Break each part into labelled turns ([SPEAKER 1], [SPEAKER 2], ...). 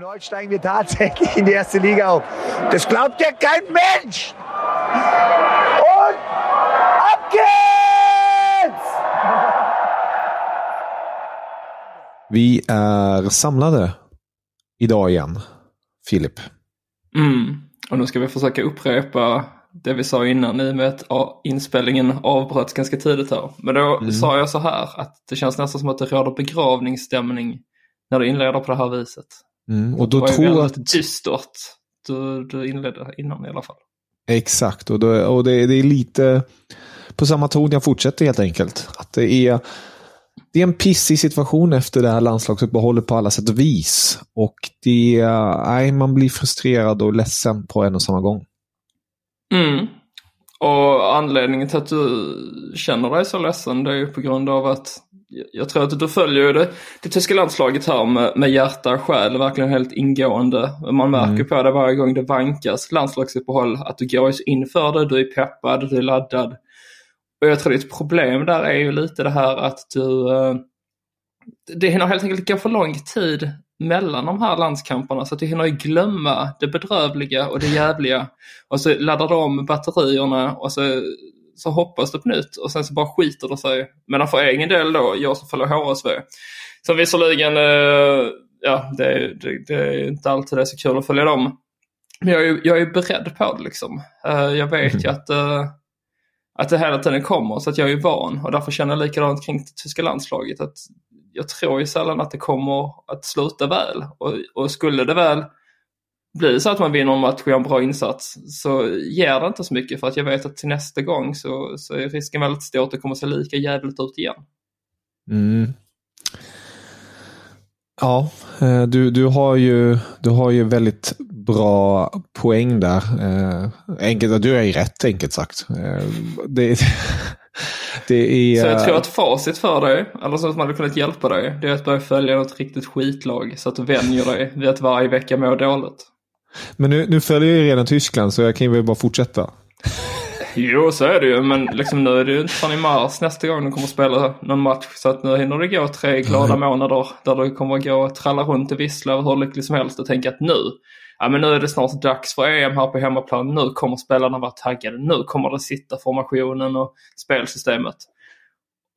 [SPEAKER 1] Und heute steigen wir tatsächlich in die erste Liga auf. Das glaubt ja kein Mensch! Und ab geht's!
[SPEAKER 2] Vi är samlade idag igen, Filip.
[SPEAKER 3] Mm. Och nu ska vi försöka upprepa det vi sa innan i och med att inspelningen avbröts ganska tidigt här. Men då
[SPEAKER 2] Mm.
[SPEAKER 3] sa jag så här att det känns nästan som att det råder begravningsstämning när du inleder på det här viset.
[SPEAKER 2] Mm, och
[SPEAKER 3] Det
[SPEAKER 2] då
[SPEAKER 3] var ju
[SPEAKER 2] tror jag
[SPEAKER 3] väldigt
[SPEAKER 2] att...
[SPEAKER 3] dystert du, du inledde innan i alla fall.
[SPEAKER 2] Exakt, och, då, och det, det är lite på samma ton jag fortsätter helt enkelt. Att det är, det är en pissig situation efter det här landslagsuppehållet på alla sätt och vis. Och det, nej, man blir frustrerad och ledsen på en och samma gång.
[SPEAKER 3] Mm. Och anledningen till att du känner dig så ledsen det är ju på grund av att jag tror att du följer det, det tyska landslaget här med, med hjärta och själ verkligen helt ingående. Man märker på det varje gång det vankas landslagsuppehåll att du går inför det, du är peppad, du är laddad. Och jag tror ditt problem där är ju lite det här att du eh, det hinner helt enkelt gå för lång tid mellan de här landskamperna så att du hinner ju glömma det bedrövliga och det jävliga. Och så laddar du om batterierna och så, så hoppas du på nytt och sen så bara skiter det sig. Men för egen del då, jag som följer HSV. Så visserligen, eh, ja det, det, det är inte alltid det är så kul att följa dem. Men jag är, ju- jag är beredd på det liksom. Eh, Jag vet ju att, eh, att det hela tiden kommer så att jag är van och därför känner jag likadant kring det tyska landslaget. Att jag tror ju sällan att det kommer att sluta väl. Och, och skulle det väl bli så att man vinner en match och gör en bra insats så ger det inte så mycket för att jag vet att till nästa gång så, så är risken väldigt stor att det kommer att se lika jävligt ut igen.
[SPEAKER 2] Mm. Ja, eh, du, du, har ju, du har ju väldigt bra poäng där. Eh, enkelt, du är ju rätt enkelt sagt. Eh, det, det är...
[SPEAKER 3] Så jag tror att facit för dig, eller så som hade kunnat hjälpa dig, det är att börja följa något riktigt skitlag så att du vänjer dig vid att varje vecka må dåligt.
[SPEAKER 2] Men nu, nu följer jag ju redan Tyskland så jag kan ju väl bara fortsätta.
[SPEAKER 3] Jo, så är det ju, men liksom nu är det ju inte förrän i mars nästa gång du kommer att spela någon match. Så att nu hinner det gå tre glada månader där du kommer att gå och tralla runt i vissla och hur lycklig som helst och tänka att nu, ja men nu är det snart dags för EM här på hemmaplan. Nu kommer spelarna vara taggade. Nu kommer det sitta formationen och spelsystemet.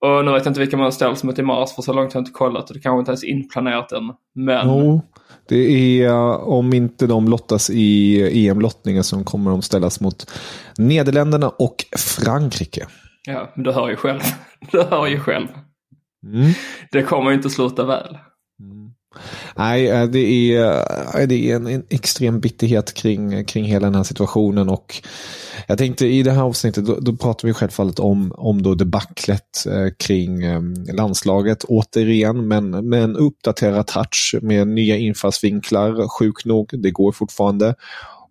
[SPEAKER 3] Och nu vet jag inte vilka man ställs mot i mars för så långt har jag inte kollat och det kanske inte ens är inplanerat än. Men
[SPEAKER 2] Jo, det är eh, om inte de lottas i EM-lottningen så kommer de ställas mot Nederländerna och Frankrike.
[SPEAKER 3] ja, men du hör ju själv. Du hör ju själv.
[SPEAKER 2] Mm.
[SPEAKER 3] Det kommer ju inte sluta väl.
[SPEAKER 2] Nej, eh, det är, eh, det är en, en extrem bitterhet kring, kring hela den här situationen. Och jag tänkte i det här avsnittet, då, då pratar vi självfallet om, om då debaclet eh, kring ehm, landslaget återigen, men med en uppdaterad touch med nya infallsvinklar, sjukt nog, det går fortfarande.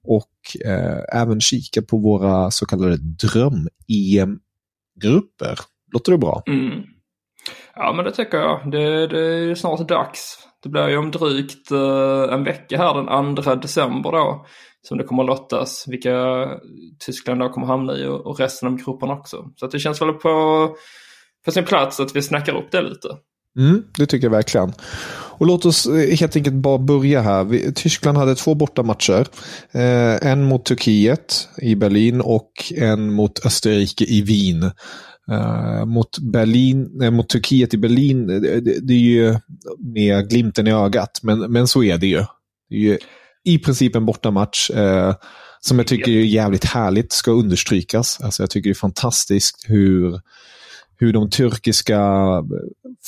[SPEAKER 2] Och eh, även kika på våra så kallade dröm-EM-grupper. Låter det bra?
[SPEAKER 3] Mm. Ja men det tycker jag. Det, det är snart dags. Det blir ju om drygt eh, en vecka här den 2 december då. Som det kommer lottas vilka Tyskland då kommer hamna i och, resten av grupperna också. Så att det känns väl på, på sin plats att vi snackar upp det lite.
[SPEAKER 2] Mm, det tycker jag verkligen. Och låt oss eh, helt enkelt bara börja här. Vi, Tyskland hade två bortamatcher. Eh, en mot Turkiet i Berlin och en mot Österrike i Wien. Eh, mot, Berlin, eh, mot Turkiet i Berlin, det, det, det är ju med glimten i ögat, men, men så är det ju. Det är ju i princip en bortamatch. Eh, som jag tycker är jävligt härligt, ska understrykas. Alltså jag tycker det är fantastiskt hur, hur de turkiska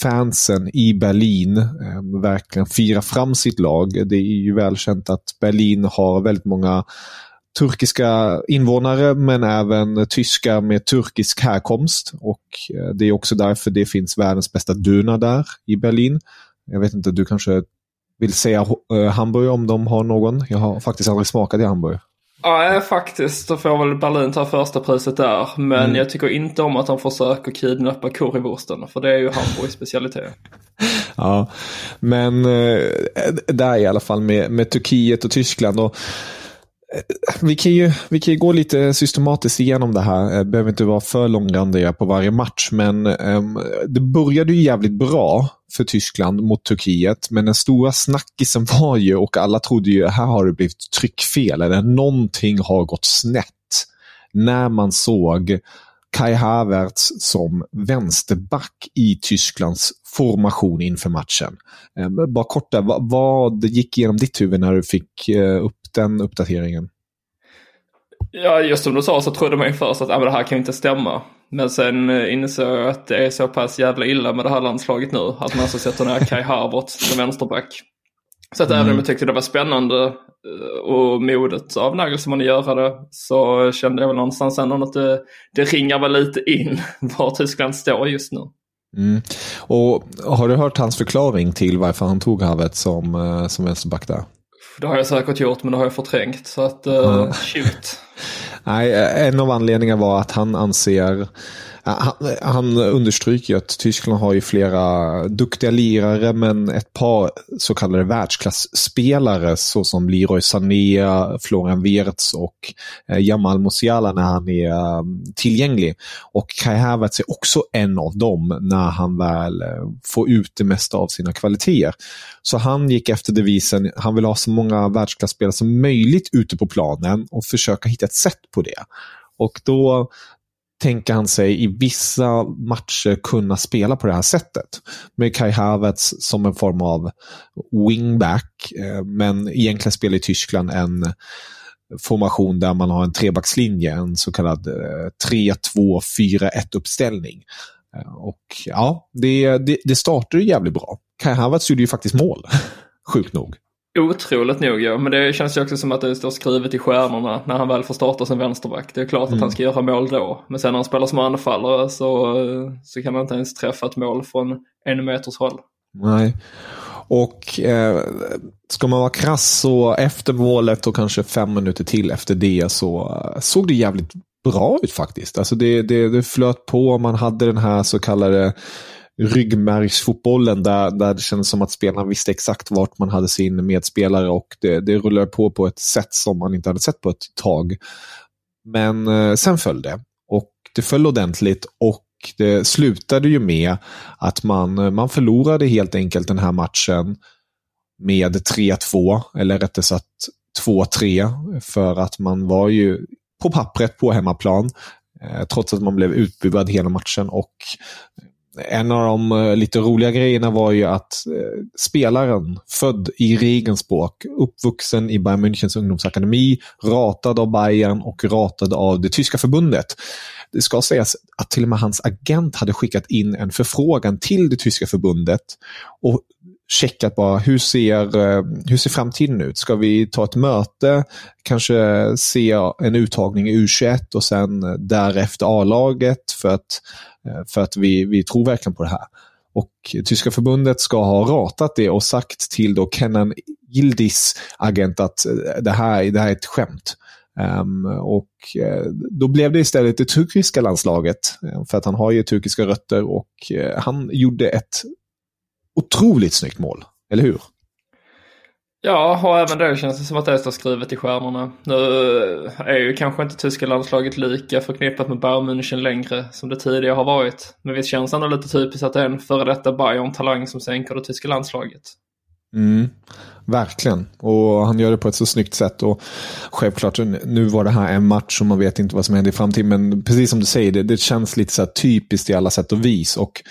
[SPEAKER 2] fansen i Berlin eh, verkligen firar fram sitt lag. Det är ju välkänt att Berlin har väldigt många turkiska invånare men även tyskar med turkisk härkomst. Och eh, det är också därför det finns världens bästa döna där i Berlin. Jag vet inte, du kanske vill säga eh, Hamburg om de har någon? Jag har faktiskt aldrig smakat i Hamburg.
[SPEAKER 3] Ja, faktiskt. Då får väl Berlin ta första priset där. Men
[SPEAKER 2] Mm.
[SPEAKER 3] jag tycker inte om att de försöker kidnappa currywursten. För det är ju Hamburgs specialitet.
[SPEAKER 2] Ja, men eh, där i alla fall med, med Turkiet och Tyskland. Och, eh, vi, kan ju, vi kan ju gå lite systematiskt igenom det här. Det behöver inte vara för långrandiga på varje match. Men um, det började ju jävligt bra för Tyskland mot Turkiet. Men den stora snackisen var ju, och alla trodde ju, här har det blivit tryckfel. Eller någonting har gått snett. När man såg Kai Havertz som vänsterback i Tysklands formation inför matchen. Ehm, bara kort där, vad, gick igenom ditt huvud när du fick eh, upp den uppdateringen?
[SPEAKER 3] Ja, just som du sa så trodde man ju först att ah, men det här kan ju inte stämma. Men sen eh, insåg jag att det är så pass jävla illa med det här landslaget nu. Att man alltså sätter ner Kai Havertz som vänsterback. Så att även om jag tyckte det var spännande eh, och modet av Nagelsmann att göra det så kände jag väl någonstans ändå att det, det ringar väl lite in var Tyskland står just nu.
[SPEAKER 2] Mm. Och Har du hört hans förklaring till varför han tog Havertz som, eh, som vänsterback där?
[SPEAKER 3] Det har jag säkert gjort men det har jag förträngt. Så att, uh, shoot.
[SPEAKER 2] Nej, en av anledningarna var att han anser han, han understryker att Tyskland har ju flera duktiga lirare men ett par så kallade världsklasspelare såsom Leroy Sané, Florian Wirtz och eh, Jamal Musiala när han är mm, tillgänglig. Och Kai Havertz är också en av dem när han väl eh, får ut det mesta av sina kvaliteter. Så han gick efter devisen, han vill ha så många världsklasspelare som möjligt ute på planen och försöka hitta ett sätt på det. Och då tänker han sig i vissa matcher kunna spela på det här sättet. Med Kai Havertz som en form av wingback. Eh, men egentligen spelar i Tyskland en formation där man har en trebackslinje, en så kallad eh, 3-2-4-1 uppställning. Eh, och ja, det, det, det startade ju jävligt bra. Kai Havertz gjorde ju faktiskt mål, sjukt nog.
[SPEAKER 3] Otroligt nog ja, men det känns ju också som att det står skrivet i stjärnorna när han väl får starta som vänsterback. Det är klart att han ska göra mål då. Men sen när han spelar som anfallare så, så kan han inte ens träffa ett mål från en meters håll.
[SPEAKER 2] Nej. Och eh, ska man vara krass så efter målet och kanske fem minuter till efter det så eh, såg det jävligt bra ut faktiskt. Alltså det, det, det flöt på, man hade den här så kallade ryggmärgsfotbollen där, där det kändes som att spelarna visste exakt vart man hade sin medspelare och det, det rullade på på ett sätt som man inte hade sett på ett tag. Men eh, sen föll det och det föll ordentligt och det slutade ju med att man, eh, man förlorade helt enkelt den här matchen med 3-2, eller rättare sagt 2-3, för att man var ju på pappret på hemmaplan, eh, trots att man blev utbuad hela matchen. Och en av de eh, lite roliga grejerna var ju att eh, spelaren, född i Regensburg, uppvuxen i Bayern Münchens ungdomsakademi, ratad av Bayern och ratad av det tyska förbundet. Det ska sägas att till och med hans agent hade skickat in en förfrågan till det tyska förbundet och checkat bara hur ser, eh, hur ser framtiden ut? Ska vi ta ett möte, kanske se en uttagning i U21 och sen därefter A-laget för att, Eh, för att vi, vi tror verkligen på det här. Och tyska förbundet ska ha ratat det och sagt till då Kenan Yildiz agent att eh, det här, det här är ett skämt. Um, och eh, då blev det istället det turkiska landslaget. För att han har ju turkiska rötter och han gjorde ett otroligt snyggt mål. Eller hur?
[SPEAKER 3] Ja, och även då känns det som att det står skrivet i stjärnorna. Nu är ju kanske inte tyska landslaget lika förknippat med Bayern München längre som det tidigare har varit. Men visst känns det ändå lite typiskt att det är en före detta Bayern-talang som sänker det tyska landslaget.
[SPEAKER 2] Mm, verkligen. Och han gör det på ett så snyggt sätt. Och självklart, nu var det här en match och man vet inte vad som händer i framtiden. Men precis som du säger, det, det känns lite så här typiskt i alla sätt och vis. Och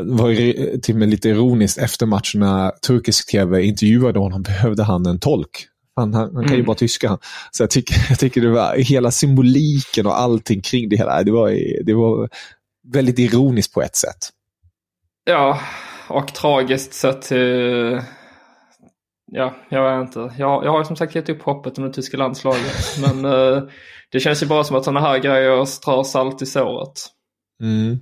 [SPEAKER 2] var ju till och med lite ironiskt efter matchen när turkisk tv intervjuade honom behövde han en tolk. Han, han, han kan ju
[SPEAKER 3] Mm.
[SPEAKER 2] bara tyska. Så jag tycker, jag tycker det var hela symboliken och allting kring det hela. Det var, det var väldigt ironiskt på ett sätt.
[SPEAKER 3] Ja, och tragiskt sett till... Ja, jag vet inte. Jag, jag har som sagt gett upp hoppet om det tyska landslaget. men eh, det känns ju bara som att sådana här grejer strör salt i såret.
[SPEAKER 2] Mm.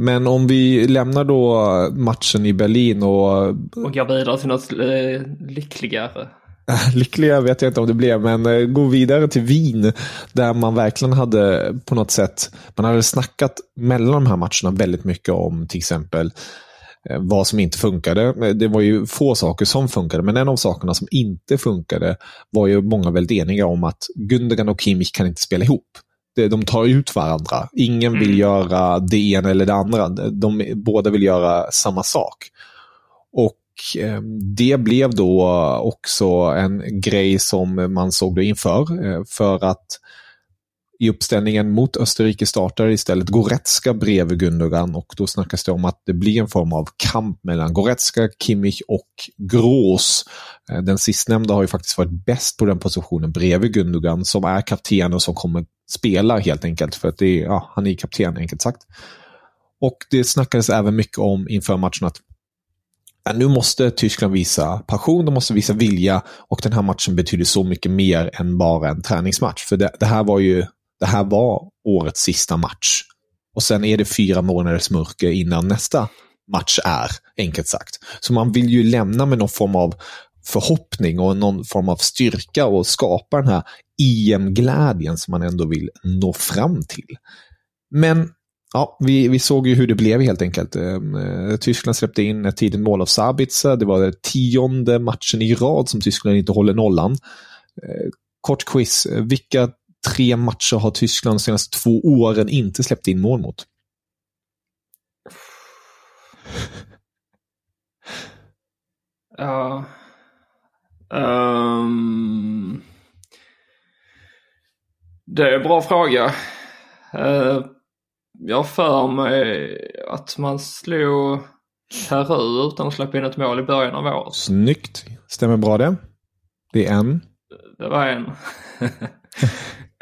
[SPEAKER 2] Men om vi lämnar då matchen i Berlin och
[SPEAKER 3] Och går vidare till något eh, lyckligare.
[SPEAKER 2] lyckliga vet jag inte om det blev, men eh, gå vidare till Wien där man verkligen hade på något sätt, man hade snackat mellan de här matcherna väldigt mycket om till exempel eh, vad som inte funkade. Det var ju få saker som funkade, men en av sakerna som inte funkade var ju många väldigt eniga om att Gundogan och Kimmich kan inte spela ihop. De tar ut varandra. Ingen vill mm. göra det ena eller det andra. De båda vill göra samma sak. Och Eh, det blev då också en grej som man såg då inför. Eh, för att i uppställningen mot Österrike startar istället Goretzka bredvid Gundogan och då snackas det om att det blir en form av kamp mellan Goretzka, Kimmich och Grås. Eh, den sistnämnda har ju faktiskt varit bäst på den positionen bredvid Gundogan som är kapten och som kommer spela helt enkelt för att det är, ja, han är kapten enkelt sagt. Och det snackades även mycket om inför matchen att nu måste Tyskland visa passion, de måste visa vilja och den här matchen betyder så mycket mer än bara en träningsmatch. För det, det här var ju det här var årets sista match. Och sen är det fyra månaders mörker innan nästa match är, enkelt sagt. Så man vill ju lämna med någon form av förhoppning och någon form av styrka och skapa den här EM-glädjen som man ändå vill nå fram till. Men Ja, vi, vi såg ju hur det blev helt enkelt. Ehm, eh, Tyskland släppte in ett tidigt mål av Sabitzer. Det var den tionde matchen i rad som Tyskland inte håller nollan. Eh, kort quiz. Vilka tre matcher har Tyskland de senaste två åren inte släppt in mål mot?
[SPEAKER 3] Ja. Um... Det är en bra fråga. Uh jag för mig att man slog Peru utan att släppa in ett mål i början av året.
[SPEAKER 2] Snyggt. Stämmer bra det. Det är en.
[SPEAKER 3] Det var en.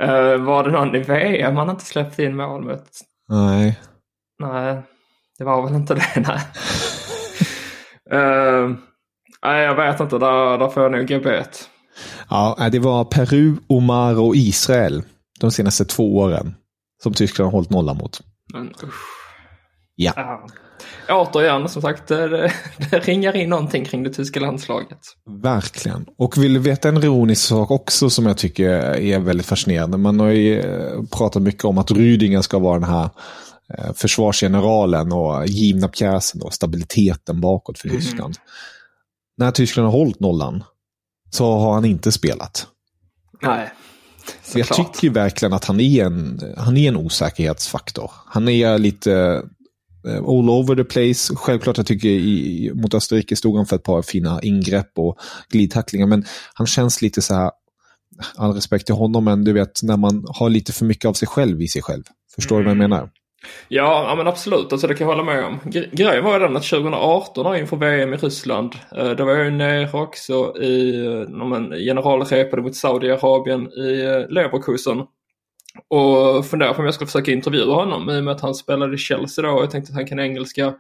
[SPEAKER 3] uh, var det någon i VM man inte släppte in mål mot?
[SPEAKER 2] Nej.
[SPEAKER 3] Nej, det var väl inte det. Nej. uh, nej, jag vet inte. Där, där får jag nog gå bet.
[SPEAKER 2] Ja, det var Peru, Omar och Israel de senaste två åren som Tyskland har hållit nollan mot. Men, ja. ja.
[SPEAKER 3] Återigen, som sagt, det, det ringar in någonting kring det tyska landslaget.
[SPEAKER 2] Verkligen. Och vill du veta en ironisk sak också som jag tycker är väldigt fascinerande. Man har ju eh, pratat mycket om att Rüdiger ska vara den här eh, försvarsgeneralen och givna pjäsen och stabiliteten bakåt för mm. Tyskland. När Tyskland har hållit nollan så har han inte spelat.
[SPEAKER 3] Nej.
[SPEAKER 2] Så jag tycker verkligen att han är, en, han är en osäkerhetsfaktor. Han är lite all over the place. Självklart jag tycker i, mot Österrike stod han för ett par fina ingrepp och glidtacklingar. Men han känns lite så här, all respekt till honom, men du vet när man har lite för mycket av sig själv i sig själv. Förstår mm. du vad jag mm. menar?
[SPEAKER 3] Ja, ja men absolut. Alltså, det kan jag hålla med om. Grejen var ju den att 2018 inför VM i Ryssland. Eh, då var jag ju nere också i eh, generalrepade mot Saudiarabien i eh, Leverkusen. Och funderade på om jag skulle försöka intervjua honom i och med att han spelade i Chelsea då och jag tänkte att han kan engelska.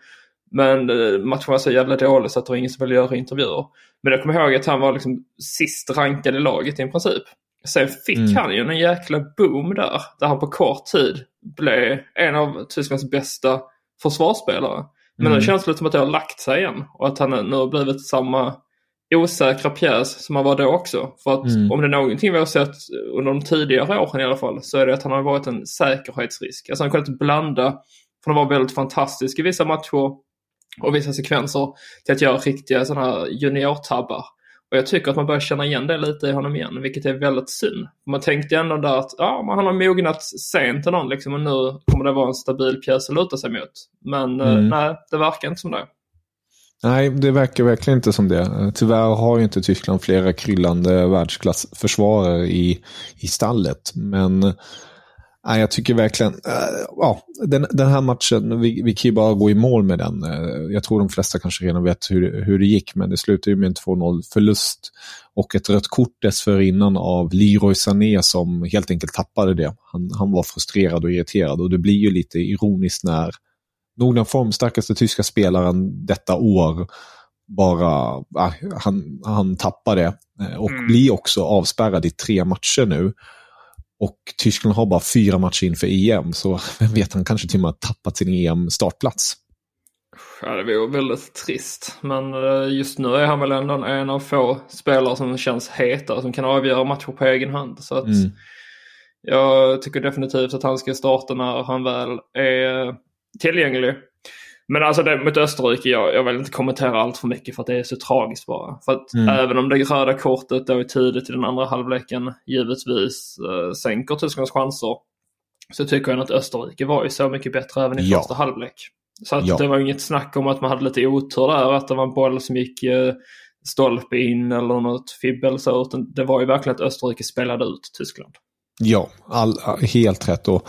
[SPEAKER 3] Men matchen var så jävla dålig så att det var ingen som ville göra intervjuer. Men jag kommer ihåg att han var liksom sist rankad i laget i princip. Sen fick mm. han ju en jäkla boom där, där han på kort tid blev en av Tysklands bästa försvarsspelare. Men mm. nu känns det som att det har lagt sig igen och att han nu har blivit samma osäkra pjäs som han var då också. För att mm. om det är någonting vi har sett under de tidigare åren i alla fall så är det att han har varit en säkerhetsrisk. Alltså han har kunnat blanda från att vara väldigt fantastisk i vissa matcher och vissa sekvenser till att göra riktiga sådana här juniortabbar. Och jag tycker att man börjar känna igen det lite i honom igen, vilket är väldigt synd. Man tänkte ändå där att ja, han har mognat sent till någon liksom och nu kommer det vara en stabil pjäs att luta sig mot. Men eh, mm. nej, det verkar inte som det.
[SPEAKER 2] Nej, det verkar verkligen inte som det. Tyvärr har ju inte Tyskland flera kryllande världsklassförsvarare i, i stallet. Men Nej, jag tycker verkligen, eh, ja, den, den här matchen, vi, vi kan ju bara gå i mål med den. Eh, jag tror de flesta kanske redan vet hur, hur det gick, men det slutade ju med en 2-0 förlust och ett rött kort dessförinnan av Leroy Sané som helt enkelt tappade det. Han, han var frustrerad och irriterad och det blir ju lite ironiskt när nog den formstarkaste tyska spelaren detta år bara, uh, han, han tappade uh, och mm. blir också avspärrad i tre matcher nu. Och Tyskland har bara fyra matcher inför EM, så vem vet, han kanske till och med har tappat sin EM-startplats.
[SPEAKER 3] Ja, det vore väldigt trist. Men eh, just nu är han väl ändå en av få spelare som känns heta som kan avgöra matcher på egen hand. Så att mm. jag tycker definitivt att han ska starta när han väl är tillgänglig. Men alltså det mot Österrike, jag, jag vill inte kommentera allt för mycket för att det är så tragiskt bara. För att mm. även om det röda kortet då är tidigt i den andra halvleken givetvis eh, sänker Tysklands chanser. Så tycker jag att Österrike var ju så mycket bättre även i ja. första halvlek. Så att ja. det var inget snack om att man hade lite otur där, att det var en boll som gick eh, stolpe in eller något fibbel så. Utan det var ju verkligen att Österrike spelade ut Tyskland.
[SPEAKER 2] Ja, all, helt rätt. Och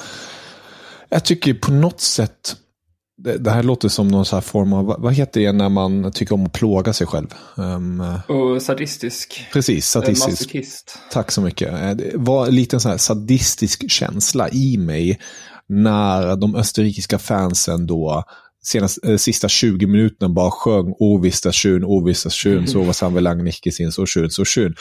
[SPEAKER 2] jag tycker på något sätt det, det, här låter som någon så form av, vad heter det när man tycker om att plåga sig själv? Um,
[SPEAKER 3] och sadistisk.
[SPEAKER 2] Precis, sadistisk.
[SPEAKER 3] Masochist.
[SPEAKER 2] Tack så mycket. Eh, det var en liten sån här sadistisk känsla i mig när de österrikiska fansen då senast, äh, sista 20 minuterna bara sjöng Ovista schön, Ovista schön, så var Samvelang Nickesin, så schön, så schön.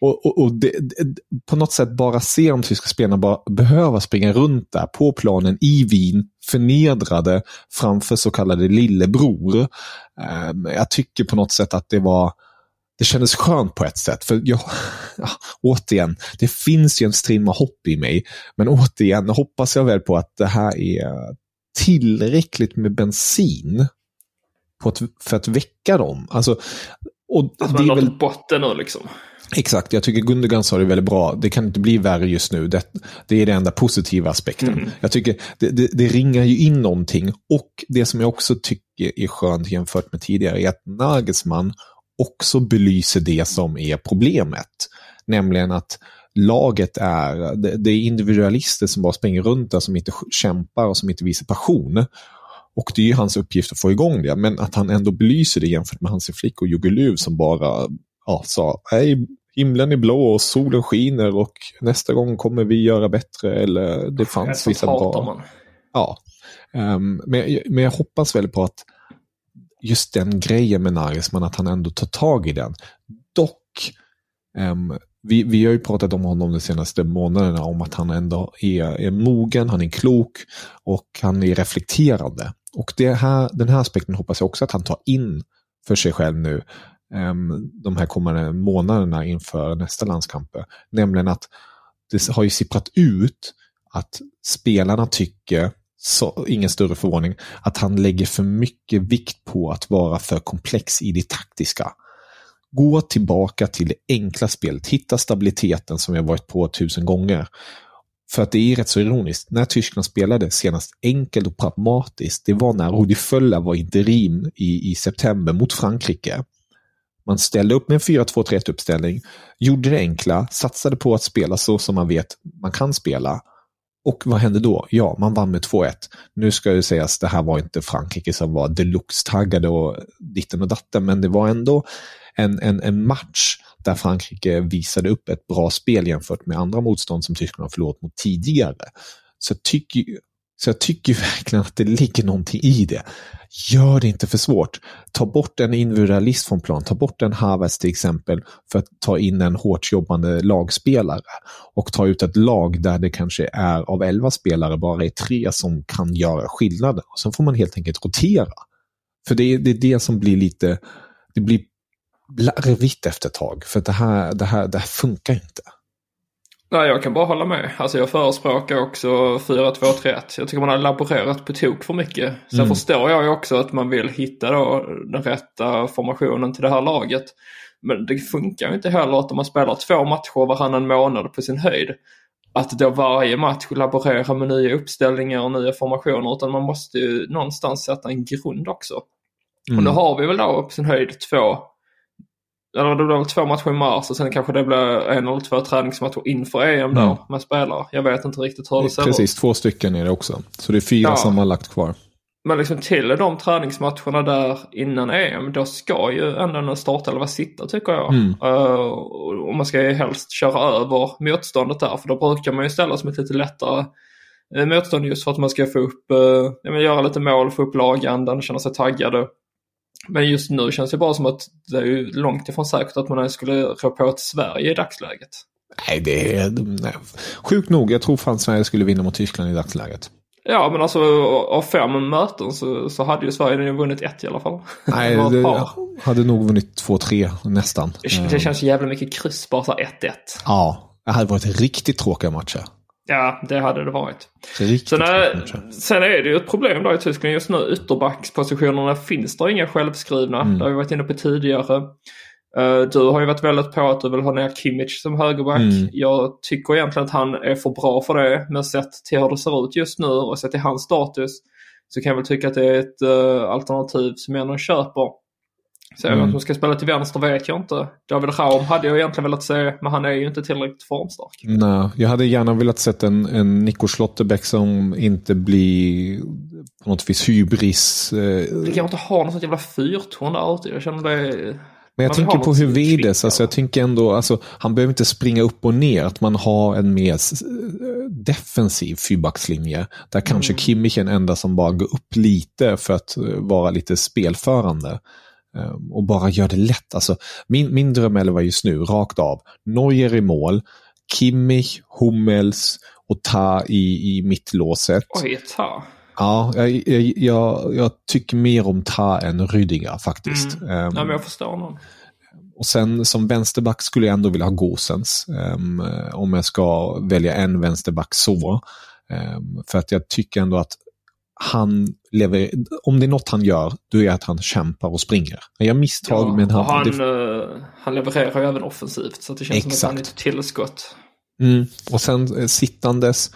[SPEAKER 2] Och, och, och det, det, på något sätt bara se de tyska spelarna bara behöva springa runt där på planen i Wien, förnedrade framför så kallade lillebror. Um, jag tycker på något sätt att det var det kändes skönt på ett sätt. För jag, ja, återigen, det finns ju en strimma hopp i mig. Men återigen hoppas jag väl på att det här är tillräckligt med bensin på att, för att väcka dem. Alltså,
[SPEAKER 3] och alltså det är väl botten nu liksom.
[SPEAKER 2] Exakt, jag tycker Gundogan sa det väldigt bra. Det kan inte bli värre just nu. Det, det är den enda positiva aspekten. Mm. Jag tycker det, det, det, ringar ju in någonting. Och det som jag också tycker är skönt jämfört med tidigare är att Nagelsmann också belyser det som är problemet. Nämligen att laget är, det, är individualister som bara springer runt där, som inte kämpar och som inte visar passion. Och det är hans uppgift att få igång det, men att han ändå belyser det jämfört med Hansi Flick och Jogge Löw som bara ja, sa nej, himlen är blå och solen skiner och nästa gång kommer vi göra bättre. Eller det fanns vissa bra... Man. Ja, um, men, men jag hoppas väl på att just den grejen med Narisman, att han ändå tar tag i den. Dock, um, vi, vi har ju pratat om honom de senaste månaderna om att han ändå är, är mogen, han är klok och han är reflekterande. Och det här, den här aspekten hoppas jag också att han tar in för sig själv nu ehm, de här kommande månaderna inför nästa landskamper. Nämligen att det har ju sipprat ut att spelarna tycker så, ingen större förvåning, att han lägger för mycket vikt på att vara för komplex i det taktiska. Gå tillbaka till det enkla spelet, hitta stabiliteten som jag varit på tusen gånger. För att det är rätt så ironiskt, när Tyskland spelade senast enkelt och pragmatiskt, det var när Rudi Fölla var interim i, i september mot Frankrike. Man ställde upp med en 4-2-3-1 uppställning, gjorde det enkla, satsade på att spela så som man vet man kan spela och vad hände då? Ja, man vann med 2-1. Nu ska det sägas, det här var inte Frankrike som var deluxe-taggade och ditten och datten, men det var ändå en, en, en match där Frankrike visade upp ett bra spel jämfört med andra motstånd som Tyskland har förlorat mot tidigare. Så jag tycker, så jag tycker verkligen att det ligger någonting i det. Gör det inte för svårt. Ta bort en individualist från plan, ta bort en Havertz till exempel för att ta in en hårt jobbande lagspelare och ta ut ett lag där det kanske är av elva spelare bara är tre som kan göra skillnaden. Och sen får man helt enkelt rotera. För det är det, är det som blir lite, det blir larvigt efter ett tag. För det här, det här, det här funkar inte.
[SPEAKER 3] Nej, jag kan bara hålla med. Alltså jag förespråkar också 4-2-3-1. Jag tycker man har laborerat på tok för mycket. Sen mm. förstår jag ju också att man vill hitta då den rätta formationen till det här laget. Men det funkar ju inte heller att om man spelar två matcher varannan månad på sin höjd. Att då varje match laborera med nya uppställningar och nya formationer. Utan man måste ju någonstans sätta en grund också. Mm. Och nu har vi väl då på sin höjd två eller det blir väl två matcher i mars och sen kanske det blir en eller två träningsmatcher inför EM där mm. med spelare. Jag vet inte riktigt hur det ser
[SPEAKER 2] ut. Precis, två stycken är det också. Så det är fyra ja. som har lagt kvar.
[SPEAKER 3] Men liksom till de träningsmatcherna där innan EM, då ska ju ändå en startelva sitta tycker jag. Mm. Uh, och man ska ju helst köra över motståndet där, för då brukar man ju ställa som ett lite lättare uh, motstånd just för att man ska få upp, uh, göra lite mål, få upp lagandan, känna sig taggade. Men just nu känns det bara som att det är långt ifrån säkert att man skulle rå på till Sverige i dagsläget.
[SPEAKER 2] Nej, det är nej. sjukt nog. Jag tror fan Sverige skulle vinna mot Tyskland i dagsläget.
[SPEAKER 3] Ja, men alltså av fem möten så, så hade ju Sverige ju vunnit ett i alla fall.
[SPEAKER 2] Nej, det hade nog vunnit två, tre nästan.
[SPEAKER 3] Det, det känns jävla mycket kryss, bara så 1-1.
[SPEAKER 2] Ja, det hade varit riktigt tråkiga matcher.
[SPEAKER 3] Ja, det hade det varit. Sen är, sen är det ju ett problem då i Tyskland just nu. Ytterbackspositionerna finns det inga självskrivna. Mm. Det har vi varit inne på tidigare. Uh, du har ju varit väldigt på att du vill ha ner Kimmich som högerback. Mm. Jag tycker egentligen att han är för bra för det. Men sett till hur det ser ut just nu och sett till hans status så kan jag väl tycka att det är ett uh, alternativ som jag ändå köper. Så mm. vem som ska spela till vänster vet jag inte. David Raum hade jag egentligen velat se, men han är ju inte tillräckligt formstark.
[SPEAKER 2] Nej, jag hade gärna velat se en, en Nico Schlotterbeck som inte blir på något vis hybris. Eh...
[SPEAKER 3] Det kan inte ha något sånt jävla fyrtorn där ute. Jag känner det...
[SPEAKER 2] Men jag tänker på Huvides, alltså jag tänker ändå, alltså, han behöver inte springa upp och ner, att man har en mer defensiv fyrbackslinje. Där kanske mm. Kimmich är den enda som bara går upp lite för att eh, vara lite spelförande. Ehm, och bara gör det lätt. Alltså, min, min drömelva just nu, rakt av. Neuer i mål, Kimmich, Hummels och Ta i, i mittlåset.
[SPEAKER 3] Oj, Ta.
[SPEAKER 2] Ja, jag, jag, jag, tycker mer om Ta än Rüdiger faktiskt.
[SPEAKER 3] Mm. Um, ja, men jag förstår honom.
[SPEAKER 2] Och sen som vänsterback skulle jag ändå vilja ha Gosens. Um, om jag ska välja en vänsterback så. Um, för att jag tycker ändå att han lever, om det är något han gör, då är det att han kämpar och springer. Han gör misstag,
[SPEAKER 3] ja,
[SPEAKER 2] men han...
[SPEAKER 3] Han, det... uh, han levererar ju även offensivt, så det känns Exakt. som att han är ett tillskott.
[SPEAKER 2] Mm. Och sen eh, sittandes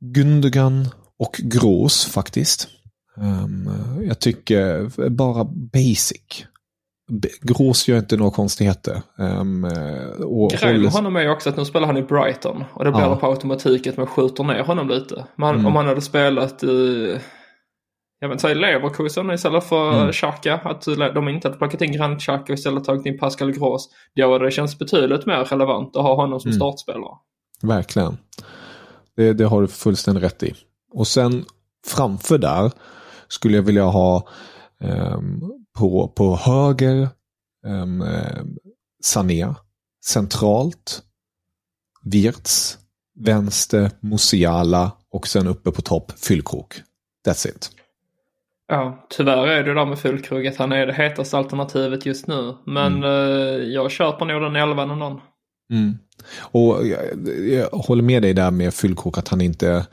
[SPEAKER 2] Gundogan och Grås faktiskt. Um, jag tycker bara basic. Grås gör inte några konstigheter. Um,
[SPEAKER 3] och Grejen med honom är ju också att nu spelar han i Brighton. Och det blir ja. på automatik att man skjuter ner honom lite. Men mm. om han hade spelat i, jag vet inte, Leverkusen istället för mm. Xhaka. Att de inte hade plockat in Granit Xhaka och istället tagit in Pascal Gros. Då hade det känts betydligt mer relevant att ha honom som mm. startspelare.
[SPEAKER 2] Verkligen. Det, det har du fullständigt rätt i. Och sen framför där skulle jag vilja ha um, på, på höger um, Sané. Centralt Wirtz. Vänster Musiala. Och sen uppe på topp Fyllkrok. That's it.
[SPEAKER 3] Ja, tyvärr är det där med Fyllkrok att han är det hetaste alternativet just nu. Men mm. uh, jag köper nog den elvan någon.
[SPEAKER 2] Mm. Och jag, jag, håller med dig där med Fyllkrok att han inte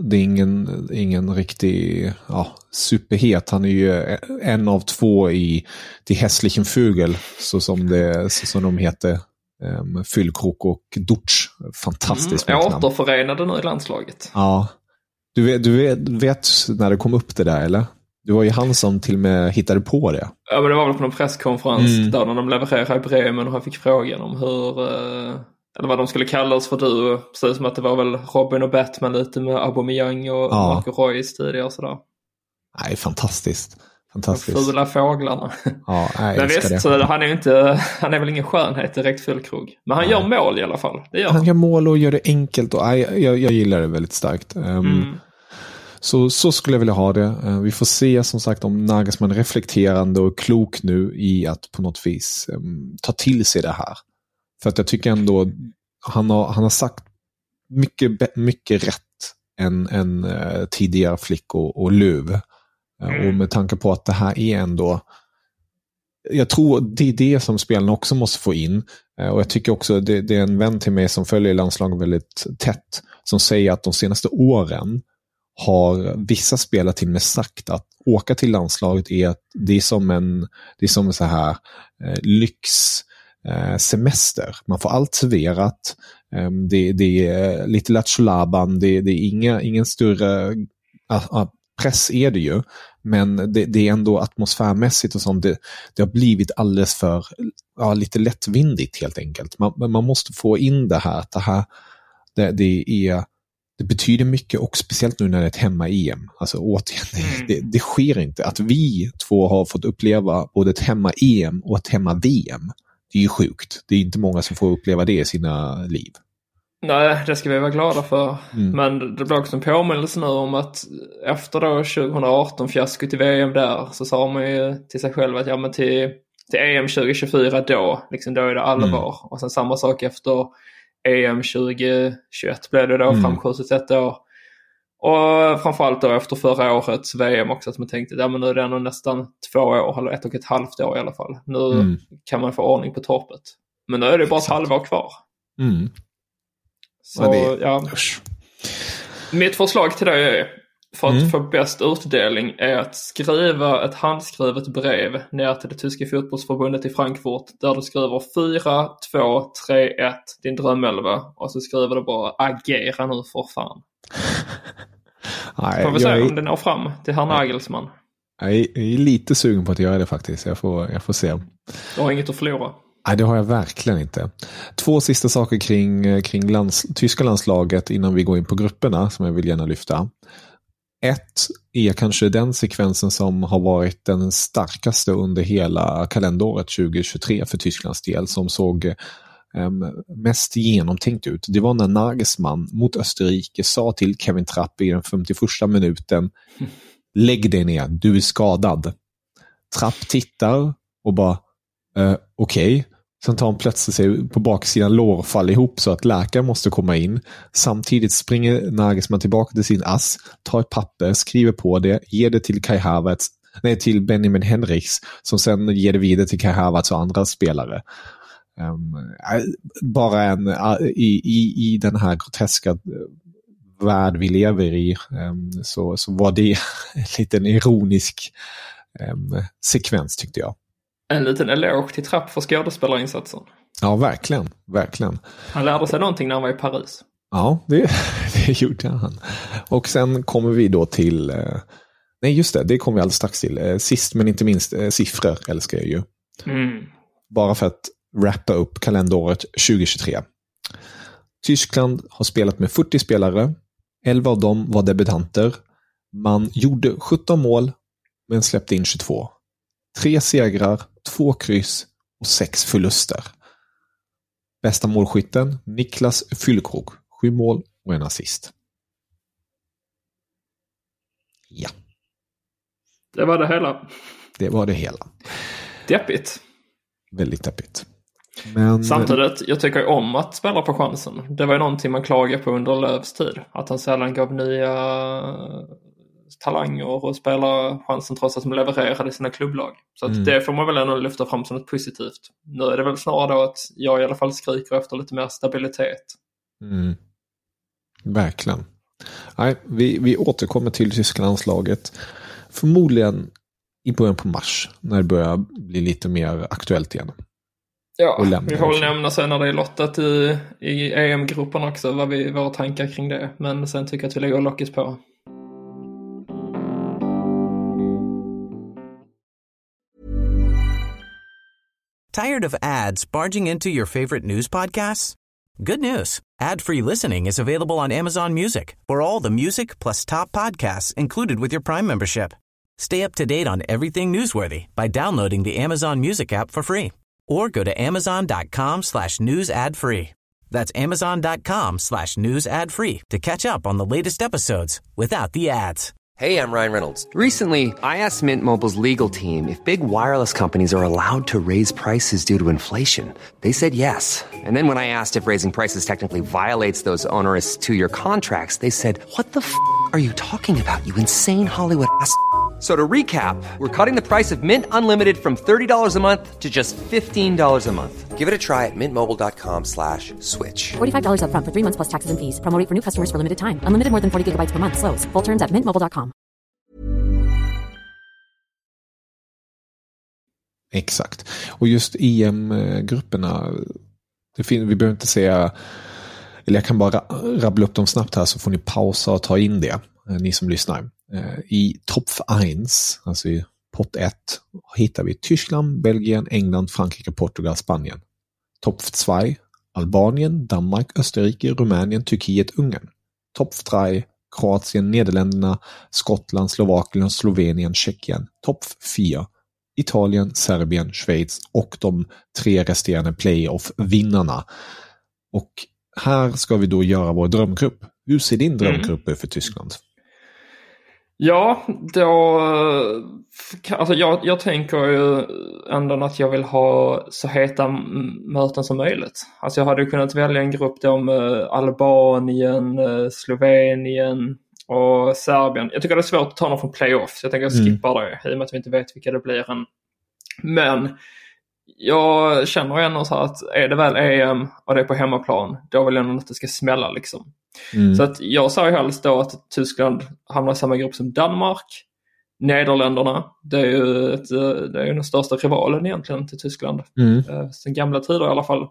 [SPEAKER 2] det är ingen, ingen riktig ja, superhet. Han är ju en av två i Die hässlichen Fugel, så som, det, så som de heter. Um, Fyllkrok och Dutsch. Fantastiskt
[SPEAKER 3] mm, Återförenade nu i landslaget.
[SPEAKER 2] Ja. Du vet, du vet, vet, när det kom upp det där, eller? Det var ju han som till och med hittade på det.
[SPEAKER 3] Ja, men det var väl på någon presskonferens mm. där när de levererade i Bremen och han fick frågan om hur uh eller vad de skulle kallas för du. Precis som att det var väl Robin och Batman lite med Aubameyang och ja. Marco Reus tidigare och sådär.
[SPEAKER 2] Nej, fantastiskt. Fantastiskt.
[SPEAKER 3] De fula fåglarna.
[SPEAKER 2] Ja, jag
[SPEAKER 3] Men visst,
[SPEAKER 2] det.
[SPEAKER 3] så han är inte, han är väl ingen skönhet direkt fyllkrog. Men han ja. gör mål i alla fall. Det gör
[SPEAKER 2] han. gör mål och gör det enkelt och jag, jag, jag gillar det väldigt starkt. Um, mm. Så, så skulle jag vilja ha det. Uh, vi får se som sagt om Nagelsmann reflekterande och klok nu i att på något vis um, ta till sig det här. För att jag tycker ändå han har, han har sagt mycket, mycket rätt än, än uh, tidigare Flick och, och Löv. Uh, mm. Och med tanke på att det här är ändå jag tror det är det som spelarna också måste få in. Uh, och jag tycker också det, det, är en vän till mig som följer landslaget väldigt tätt. Som säger att de senaste åren har vissa spelare till och med sagt att åka till landslaget är, att det är som en, det är som en så här lyx Eh, semester. Man får allt serverat. Ehm, det, det är lite lattjo det, det är inga, ingen större press är det ju. Men det, det, är ändå atmosfärmässigt och sånt. Det, det har blivit alldeles för, ja, lite lättvindigt helt enkelt. Man, man måste få in det här, att det här, det, det är det betyder mycket och speciellt nu när det är ett hemma-EM. Alltså återigen, mm. det, det, sker inte. Att vi två har fått uppleva både ett hemma-EM och ett hemma-VM det är ju sjukt. Det är inte många som får uppleva det i sina liv.
[SPEAKER 3] Nej, det ska vi vara glada för. Mm. Men det blir också en påminnelse nu om att efter då 2018 fiaskot i VM där så sa man ju till sig själv att ja men till, till EM 2024 då, liksom då är det allvar. Mm. Och sen samma sak efter EM 2021 blev det då mm. framskjutet ett år. Och framförallt då efter förra årets VM också att man tänkte ja men nu är det ändå nästan två år, eller ett och ett halvt år i alla fall. Nu mm. kan man få ordning på torpet. Men nu är det bara ett halvår kvar.
[SPEAKER 2] Mm.
[SPEAKER 3] Så det... ja. Mitt förslag till dig är för att mm. få bäst utdelning är att skriva ett handskrivet brev ner till det tyska fotbollsförbundet i Frankfurt där du skriver 4, 2, 3, 1, din drömelva och så skriver du bara agera nu för fan. Nej, får vi se är... om det når fram till herr Nagelsmann.
[SPEAKER 2] Jag är lite sugen på att göra det faktiskt. Jag får, jag får se.
[SPEAKER 3] Du har inget att förlora.
[SPEAKER 2] Nej, det har jag verkligen inte. Två sista saker kring, kring lands, tyska landslaget innan vi går in på grupperna som jag vill gärna lyfta. Ett är kanske den sekvensen som har varit den starkaste under hela kalenderåret 2023 för Tysklands del som såg Ehm, mest genomtänkt ut. Det var när Nagelsmann mot Österrike sa till Kevin Trapp i den 51 minuten Lägg dig ner, du är skadad. Trapp tittar och bara eh, okej. Okay. Sen tar han plötsligt sig på baksidan lår och faller ihop så att läkaren måste komma in. Samtidigt springer Nagelsmann tillbaka till sin ass, tar ett papper, skriver på det, ger det till Kai Havertz, nej till Benjamin Henriks som sen ger det vidare till Kai Havertz och andra spelare. Um, bara en, i, i, i den här groteska eh, värld vi lever i um, så, så var det en liten ironisk um, sekvens tyckte jag.
[SPEAKER 3] En liten eloge till Trapp för skådespelarinsatsen.
[SPEAKER 2] Ja, verkligen. Verkligen.
[SPEAKER 3] Han lärde sig någonting när han var i Paris.
[SPEAKER 2] Ja, det, det gjorde han. Och sen kommer vi då till... Eh, nej, just det. Det kommer vi alldeles strax till. Eh, sist men inte minst, eh, siffror älskar jag ju.
[SPEAKER 3] Mm.
[SPEAKER 2] Bara för att wrappa upp kalenderåret 2023. Tyskland har spelat med 40 spelare. 11 av dem var debutanter. Man gjorde 17 mål, men släppte in 22. Tre segrar, två kryss och sex förluster. Bästa målskytten Niklas Füllkrog. Sju mål och en assist. Ja.
[SPEAKER 3] Det var det hela.
[SPEAKER 2] Det var det hela.
[SPEAKER 3] Deppigt.
[SPEAKER 2] Väldigt deppigt. Men...
[SPEAKER 3] Samtidigt, jag tycker om att spela på chansen. Det var ju någonting man klagade på under Lövs tid. Att han sällan gav nya talanger och spela chansen trots att de levererade sina klubblag. Så mm. det får man väl ändå lyfta fram som något positivt. Nu är det väl snarare då att jag i alla fall skriker efter lite mer stabilitet.
[SPEAKER 2] Mm. Verkligen. Nej, vi, vi återkommer till tyska landslaget. Förmodligen i början på mars när det börjar bli lite mer aktuellt igen.
[SPEAKER 3] Ja, vi får väl nämna sen när det är lottat i, i EM-gruppen också vad vi, våra tankar kring det. Men sen tycker jag att vi lägger locket på.
[SPEAKER 4] Tired of ads barging into your favorite news podcasts? Good news. Ad-free listening is available on Amazon Music for all the music plus top podcasts included with your Prime membership. Stay up to date on everything newsworthy by downloading the Amazon Music app for free or go to amazon.com slash news ad free. That's amazon.com slash news ad free to catch up on the latest episodes without the ads.
[SPEAKER 5] Hey, I'm Ryan Reynolds. Recently, I asked Mint Mobile's legal team if big wireless companies are allowed to raise prices due to inflation. They said yes. And then when I asked if raising prices technically violates those onerous two-year contracts, they said, what the f*** are you talking about, you insane Hollywood ass?" So to recap, we're cutting the price of Mint Unlimited from $30 a month to just $15 a month. Give it a try at mintmobile.com slash switch.
[SPEAKER 6] $45 up front for three months plus taxes and fees. Promo for new customers for limited time. Unlimited more than 40 gigabytes per month. Slows. Full terms at mintmobile.com.
[SPEAKER 2] Exakt. Och just EM-grupperna, vi behöver inte säga, eller jag kan bara rabbla upp dem snabbt här så får ni pausa och ta in det, ni som lyssnar. Eh, I topp 1, alltså i pott 1, hittar vi Tyskland, Belgien, England, Frankrike, Portugal, Spanien. Topp 2, Albanien, Danmark, Österrike, Rumänien, Turkiet, Ungern. Topp 3, Kroatien, Nederländerna, Skottland, Slovakien, Slovenien, Tjeckien. Topp 4, Italien, Serbien, Schweiz och de tre resterande playoff-vinnarna. Och här ska vi då göra vår drömgrupp. Hur ser din drömgrupp ut mm. för Tyskland?
[SPEAKER 3] Ja, då... Alltså jag, jag tänker ju ändå att jag vill ha så heta möten som möjligt. Alltså jag hade kunnat välja en grupp då med Albanien, eh, Slovenien, Och Serbien, jag tycker det är svårt att ta någon från playoff så jag tänker jag skippar det i och med att vi inte vet vilka det blir än. Men jag känner ändå så här att är det väl EM och det är på hemmaplan, då vill jag ändå att det ska smälla liksom.
[SPEAKER 2] Mm.
[SPEAKER 3] Så att jag ju helst då att Tyskland hamnar i samma grupp som Danmark. Nederländerna, det är ju, ett, eh, det är ju den största rivalen egentligen till Tyskland.
[SPEAKER 2] Mm.
[SPEAKER 3] Eh, Sen gamla tider i alla fall.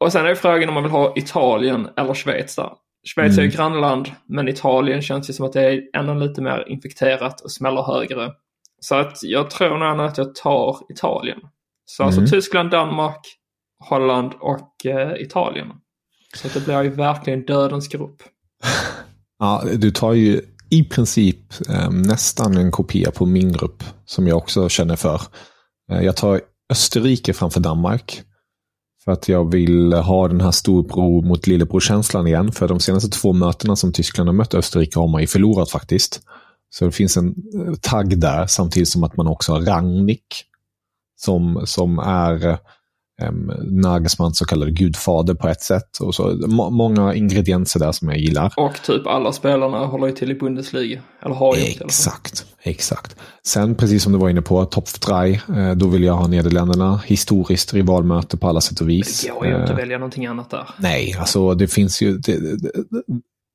[SPEAKER 3] Och sen är frågan om man vill ha Italien eller Schweiz där. Schweiz är ju grannland, men Italien känns ju som att det är ännu lite mer infekterat och smäller högre. Så att jag tror nog att jag tar Italien. Så alltså Tyskland, Danmark, Holland och eh, Italien. Så det blir ju verkligen dödens grupp.
[SPEAKER 2] Ja, du tar ju i princip eh, nästan en kopia på min grupp som jag också känner för. Eh, jag tar Österrike framför Danmark. För att jag vill ha den här storbror mot lillebror-känslan igen. För de senaste två mötena som Tyskland har mött Österrike har man ju förlorat faktiskt. Så det finns en eh, tagg där samtidigt som att man också har Rangnick. Som, som är eh, Nagelsmanns så kallade gudfader på ett sätt. Och så, må, många ingredienser där som jag gillar.
[SPEAKER 3] Och typ alla spelarna håller ju till i Bundesliga. Eller har fall.
[SPEAKER 2] Exakt, exakt. Sen precis som du var inne på, Top 3, eh, då vill jag ha Nederländerna. Historiskt rivalmöte på alla sätt och vis.
[SPEAKER 3] Det går ju inte
[SPEAKER 2] Eh,
[SPEAKER 3] att välja någonting annat där.
[SPEAKER 2] Nej, alltså det finns ju... Det, det, det,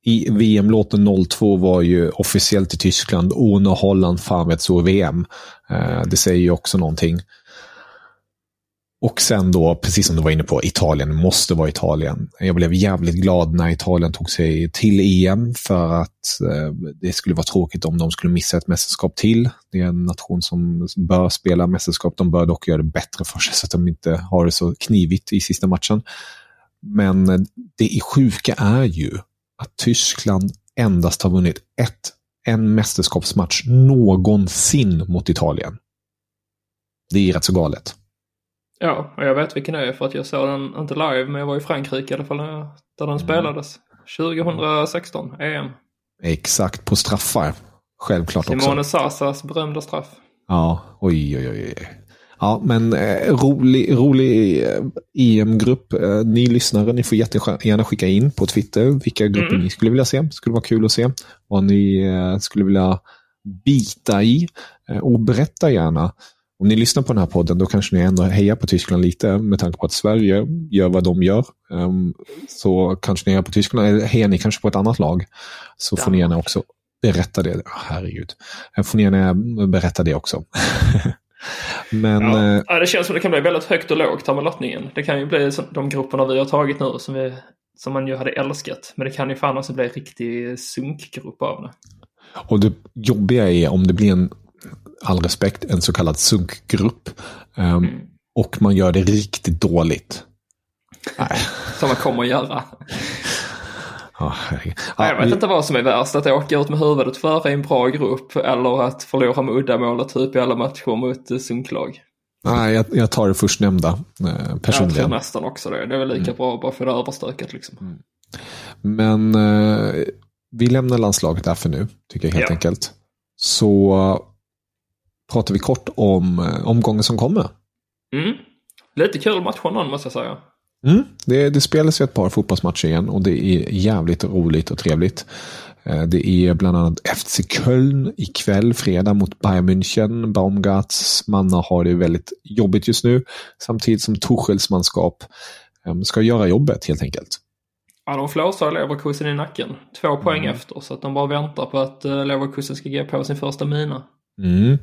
[SPEAKER 2] I VM-låten 02 var ju officiellt i Tyskland. Och när Holland fan vet så VM. Det säger ju också någonting. Och sen då, precis som du var inne på, Italien måste vara Italien. Jag blev jävligt glad när Italien tog sig till EM för att eh, det skulle vara tråkigt om de skulle missa ett mästerskap till. Det är en nation som bör spela mästerskap. De bör dock göra det bättre för sig så att de inte har det så knivigt i sista matchen. Men det sjuka är ju att Tyskland endast har vunnit ett, en mästerskapsmatch någonsin mot Italien. Det är rätt så galet.
[SPEAKER 3] Ja, och jag vet vilken det är för att jag såg den, inte live, men jag var i Frankrike i alla fall när där den spelades. 2016, EM.
[SPEAKER 2] Exakt, på straffar. Självklart också.
[SPEAKER 3] Simone Sasas berömda straff.
[SPEAKER 2] Ja, oj, oj, oj. oj. Ja, men eh, rolig, rolig eh, EM-grupp. Eh, ni lyssnare, ni får jättegärna skicka in på Twitter vilka grupper ni skulle vilja se. Det skulle vara kul att se vad ni eh, skulle vilja bita i. Eh, och berätta gärna. Om ni lyssnar på den här podden, då kanske ni ändå hejar på Tyskland lite med tanke på att Sverige gör vad de gör. Ehm, så kanske ni hejar på Tyskland, eller hejar ni kanske på ett annat lag. Så får ni gärna också berätta det. Herregud. Eh, Får ni gärna berätta det också. Men
[SPEAKER 3] Ja.
[SPEAKER 2] eh,
[SPEAKER 3] Ja, det känns som det kan bli väldigt högt och lågt här med lottningen. Det kan ju bli de grupperna vi har tagit nu som, vi, som man ju hade älskat. Men det kan ju fan också bli en riktig sunkgrupp av det.
[SPEAKER 2] Och det jobbiga är om det blir en, all respekt, en så kallad sunkgrupp. ehm, Och man gör det riktigt dåligt.
[SPEAKER 3] Som man kommer att göra.
[SPEAKER 2] Herregud.
[SPEAKER 3] Ja,
[SPEAKER 2] Ja,
[SPEAKER 3] jag vet
[SPEAKER 2] vi-
[SPEAKER 3] inte vad som är värst, att åka ut med huvudet före i en bra grupp eller att förlora med uddamålet typ i alla matcher mot eh, sunklag.
[SPEAKER 2] nej, jag, jag tar det förstnämnda eh,
[SPEAKER 3] Jag tror
[SPEAKER 2] personligen.
[SPEAKER 3] nästan också det. Det är väl lika bra att bara få det överstökat liksom.
[SPEAKER 2] Men eh, vi lämnar landslaget där för nu, tycker jag helt
[SPEAKER 3] Ja.
[SPEAKER 2] enkelt. Så pratar vi kort om eh, omgången som kommer.
[SPEAKER 3] Mm. Lite kul match någon måste jag säga.
[SPEAKER 2] Mm. Det, det spelas ju ett par fotbollsmatcher igen och det är jävligt roligt och trevligt. Eh, Det är bland annat FC Köln ikväll, fredag mot Bayern München. Baumgarts mannar har det väldigt jobbigt just nu. Samtidigt som Tuchels manskap eh, ska göra jobbet helt enkelt.
[SPEAKER 3] Ja, de flåsar Leverkusen i nacken. Två poäng
[SPEAKER 2] Mm.
[SPEAKER 3] efter så att de bara väntar på att Leverkusen ska ge på sin första mina.
[SPEAKER 2] Mm.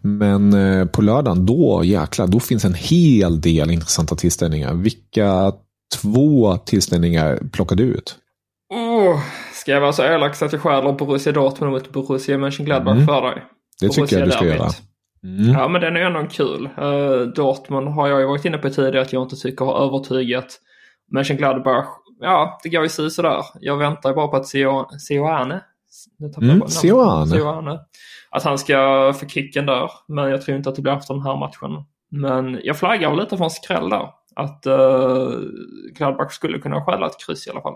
[SPEAKER 2] Men eh, på lördagen, då jäklar, då finns en hel del intressanta tillställningar. Vilka två tillställningar plockar du ut?
[SPEAKER 3] Oh, ska jag vara så elak så att jag stjäler Borussia Dortmund mot Borussia Mönchengladbach
[SPEAKER 2] Mm.
[SPEAKER 3] för dig?
[SPEAKER 2] Det tycker jag du ska
[SPEAKER 3] Borussia
[SPEAKER 2] göra. Mm.
[SPEAKER 3] Ja, men den är ändå kul. Uh, Dortmund har jag ju varit inne på tidigare att jag inte tycker har övertygat. Mönchengladbach, ja, det går ju si sådär. Jag väntar bara på att Sio- Sioane, nu tappade jag
[SPEAKER 2] Mm. Sioane.
[SPEAKER 3] Att han ska få kicken där. Men jag tror inte att det blir efter den här matchen. Men jag flaggar väl lite för en skräll där. Att uh, Gladbach skulle kunna stjäla ett kryss i alla fall.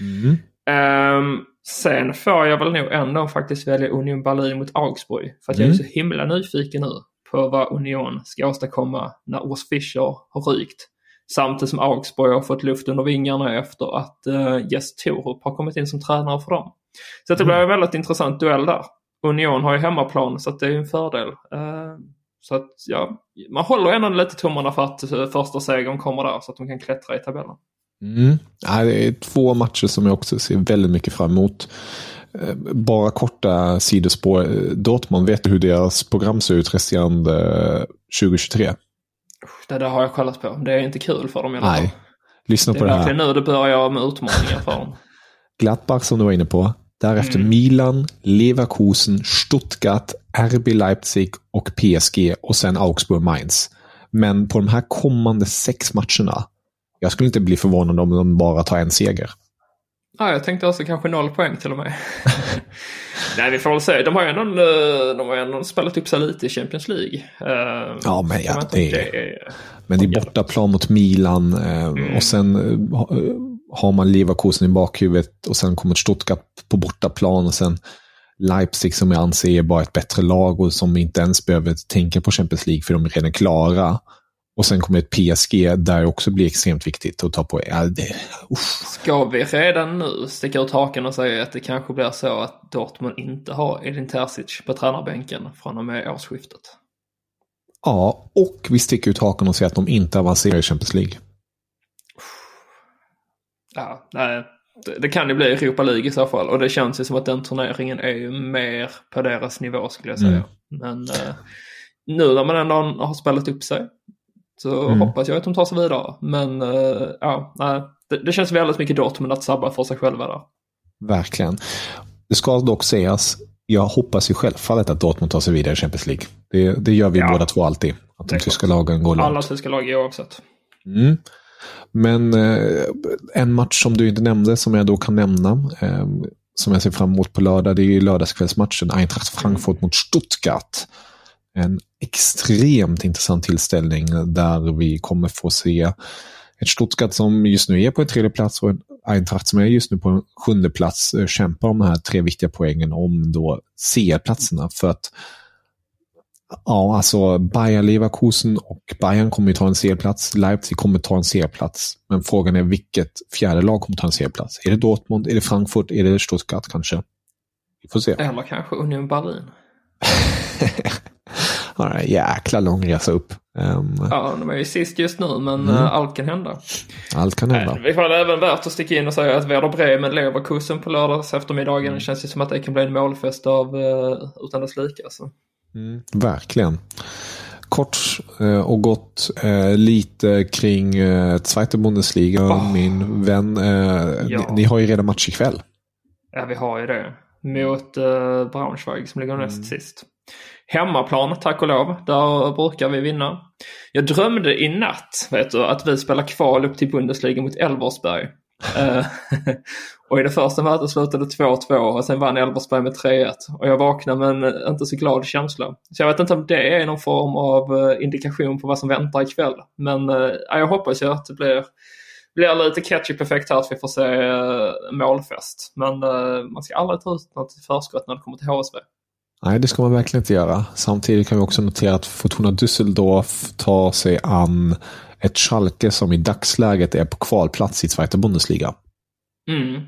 [SPEAKER 2] Mm.
[SPEAKER 3] Ehm, sen får jag väl nog ändå faktiskt välja Union Berlin mot Augsburg. För att jag är
[SPEAKER 2] Mm.
[SPEAKER 3] så himla nyfiken nu på vad Union ska åstadkomma när Urs Fischer har rykt. Samtidigt som Augsburg har fått luft under vingarna efter att uh, Jess Torup har kommit in som tränare för dem. Så det blir en väldigt intressant duell där. Union har ju hemmaplan så att det är en fördel. Uh, så att ja, man håller ändå lite tummarna för att uh, första segern kommer där så att de kan klättra i tabellen.
[SPEAKER 2] Mm. Det är två matcher som jag också ser väldigt mycket fram emot. Eh, bara korta sidospår. Dortmund, vet du hur deras program ser ut resterande 2023?
[SPEAKER 3] Det där har jag kollat på. Det är inte kul för dem i alla
[SPEAKER 2] fall. Nej. Lyssna
[SPEAKER 3] på
[SPEAKER 2] det här.
[SPEAKER 3] Det är verkligen nu det börjar med utmaningar för dem.
[SPEAKER 2] Gladbach som du var inne på. Därefter mm. Milan, Leverkusen, Stuttgart, RB Leipzig och PSG och sen Augsburg Mainz. Men på de här kommande sex matcherna, jag skulle inte bli förvånad om de bara tar en seger.
[SPEAKER 3] Ja, jag tänkte alltså kanske noll poäng till och med. Nej, vi får väl se. De har ju ändå, eh, de har ändå spelat upp sig lite i Champions League.
[SPEAKER 2] Uh, ja, men ja, det, är, det är... Men det är bortaplan mot Milan uh, mm. och sen har man Leverkusen i bakhuvudet och sen kommer Stuttgart på bortaplan och sen Leipzig som jag anser är bara ett bättre lag och som inte ens behöver tänka på Champions League för de är redan klara. Och sen kommer ett PSG där det också blir extremt viktigt att ta på. Ja, det,
[SPEAKER 3] Ska vi redan nu sticka ut haken och säga att det kanske blir så att Dortmund inte har Edin Terzic på tränarbänken från och med årsskiftet?
[SPEAKER 2] Ja, och vi sticker ut haken och säger att de inte avancerar i Champions League.
[SPEAKER 3] Ja, nej. Det, det kan ju bli Europa League i så fall och det känns ju som att den turneringen är ju mer på deras nivå skulle jag säga. Mm. Men eh, nu när man ändå har spelat upp sig så mm. hoppas jag att de tar sig vidare. Men uh, ja, nej, det, det, känns väldigt mycket Dortmund att sabba för sig själva där.
[SPEAKER 2] Verkligen. Det ska dock sägas, jag hoppas ju självfallet att Dortmund tar sig vidare i Champions League. Det, det gör vi ja. båda två alltid. Att de tyska lagen går långt.
[SPEAKER 3] Alla tyska lag oavsett.
[SPEAKER 2] Mm. Men eh, en match som du inte nämnde, som jag då kan nämna, eh, som jag ser fram emot på lördag, det är ju lördagskvällsmatchen Eintracht Frankfurt mot Stuttgart en extremt intressant tillställning där vi kommer få se ett Stuttgart som just nu är på en tredje plats och en Eintracht som är just nu på en sjunde plats eh, kämpar om de här tre viktiga poängen om då C-platserna. För att ja, alltså Bayern Leverkusen och Bayern kommer ju ta en C-plats. Leipzig kommer ta en C-plats. Men frågan är vilket fjärde lag kommer ta en C-plats? Är det Dortmund? Är det Frankfurt? Är det Stuttgart kanske? Vi får se.
[SPEAKER 3] Eller kanske Union Berlin.
[SPEAKER 2] en jäkla lång resa upp.
[SPEAKER 3] Um, ja, de är ju sist just nu, men mm. uh, allt kan hända.
[SPEAKER 2] Allt kan hända.
[SPEAKER 3] Äh, vi får även värt att sticka in och säga att Werder Bremen Leverkusen på lördags eftermiddagen. Mm. Det känns ju som att det kan bli en målfest av uh, utan dess like. Alltså.
[SPEAKER 2] Mm, verkligen. Kort uh, och gott uh, lite kring uh, Zweite Bundesliga. Oh. Min vän, ja. ni, ni, har ju redan match ikväll.
[SPEAKER 3] Ja, vi har ju det. Mot Braunschweig som ligger näst mm. sist. Hemmaplan, tack och lov. Där brukar vi vinna. Jag drömde i natt, vet du, att vi spelar kval upp till Bundesliga mot Elversberg. Eh, och i det första mötet slutade 2-2 och sen vann Elversberg med 3-1. Och jag vaknade med en inte så glad känsla. Så jag vet inte om det är någon form av eh, indikation på vad som väntar ikväll. Men äh, jag hoppas ju att det blir, blir lite ketchup-effekt här att vi får se äh, målfest. Men äh, man ska aldrig ta ut något förskott när det kommer till HSV.
[SPEAKER 2] Nej, det ska man verkligen inte göra. Samtidigt kan vi också notera att Fortuna Düsseldorf tar sig an ett Schalke som i dagsläget är på kvalplats i Zweite Bundesliga.
[SPEAKER 3] Mm.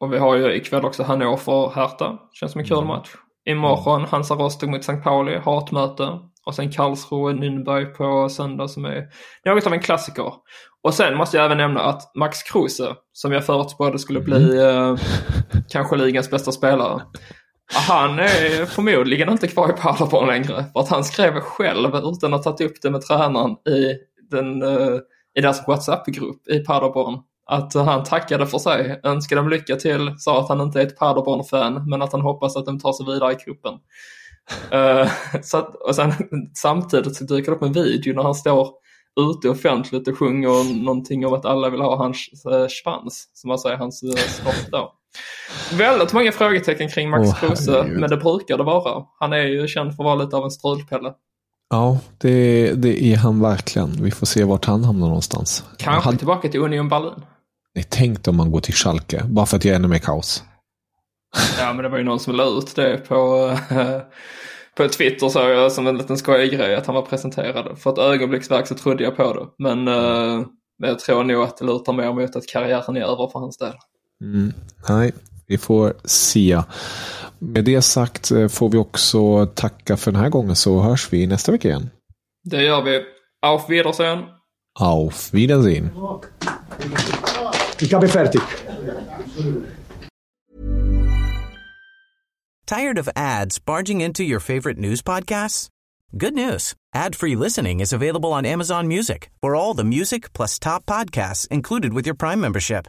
[SPEAKER 3] Och vi har ju ikväll också Hannover Hertha. Känns som en kul mm. match. Imorgon Hansa Rostock mot St. Pauli, hatmöte. Och sen Karlsruhe Nürnberg på söndag som är något av en klassiker. Och sen måste jag även nämna att Max Kruse, som jag förutspådde skulle bli mm. eh, kanske ligans bästa spelare. Han är förmodligen inte kvar i Paderborn längre. För att han skrev själv, utan att ha tagit upp det med tränaren i, den, uh, i deras WhatsApp-grupp i Paderborn, att han tackade för sig, önskade dem lycka till, sa att han inte är ett Paderborn-fan, men att han hoppas att de tar sig vidare i cupen. Uh, så att, och sen samtidigt så dyker det upp en video när han står ute offentligt och sjunger någonting om att alla vill ha hans uh, svans, som man säger, hans snopp då. Väldigt många frågetecken kring Max oh, Kruse, men det brukar det vara. Han är ju känd för att vara lite av en strulpelle.
[SPEAKER 2] Ja, det, det är han verkligen. Vi får se vart han hamnar någonstans.
[SPEAKER 3] Kanske
[SPEAKER 2] han...
[SPEAKER 3] tillbaka till Union Berlin.
[SPEAKER 2] Nej, tänk om man går till Schalke, bara för att göra ännu mer kaos.
[SPEAKER 3] Ja, men det var ju någon som la ut det på, på Twitter så jag, som en liten skojig grej att han var presenterad. För ett ögonblicksverk så trodde jag på det. Men mm. uh, jag tror nog att det lutar mer mot att karriären är över för hans del.
[SPEAKER 2] Mm. Nej, Vi får se. Med det sagt eh, får vi också tacka för den här gången så hörs vi nästa vecka igen.
[SPEAKER 3] Det gör vi. Auf Wiedersehen.
[SPEAKER 2] Auf Wiedersehen.
[SPEAKER 1] Ich habe fertig.
[SPEAKER 4] Tired of ads barging into your favorite news podcasts? Good news. Ad-free listening is available on Amazon Music for all the music plus top podcasts included with your Prime membership.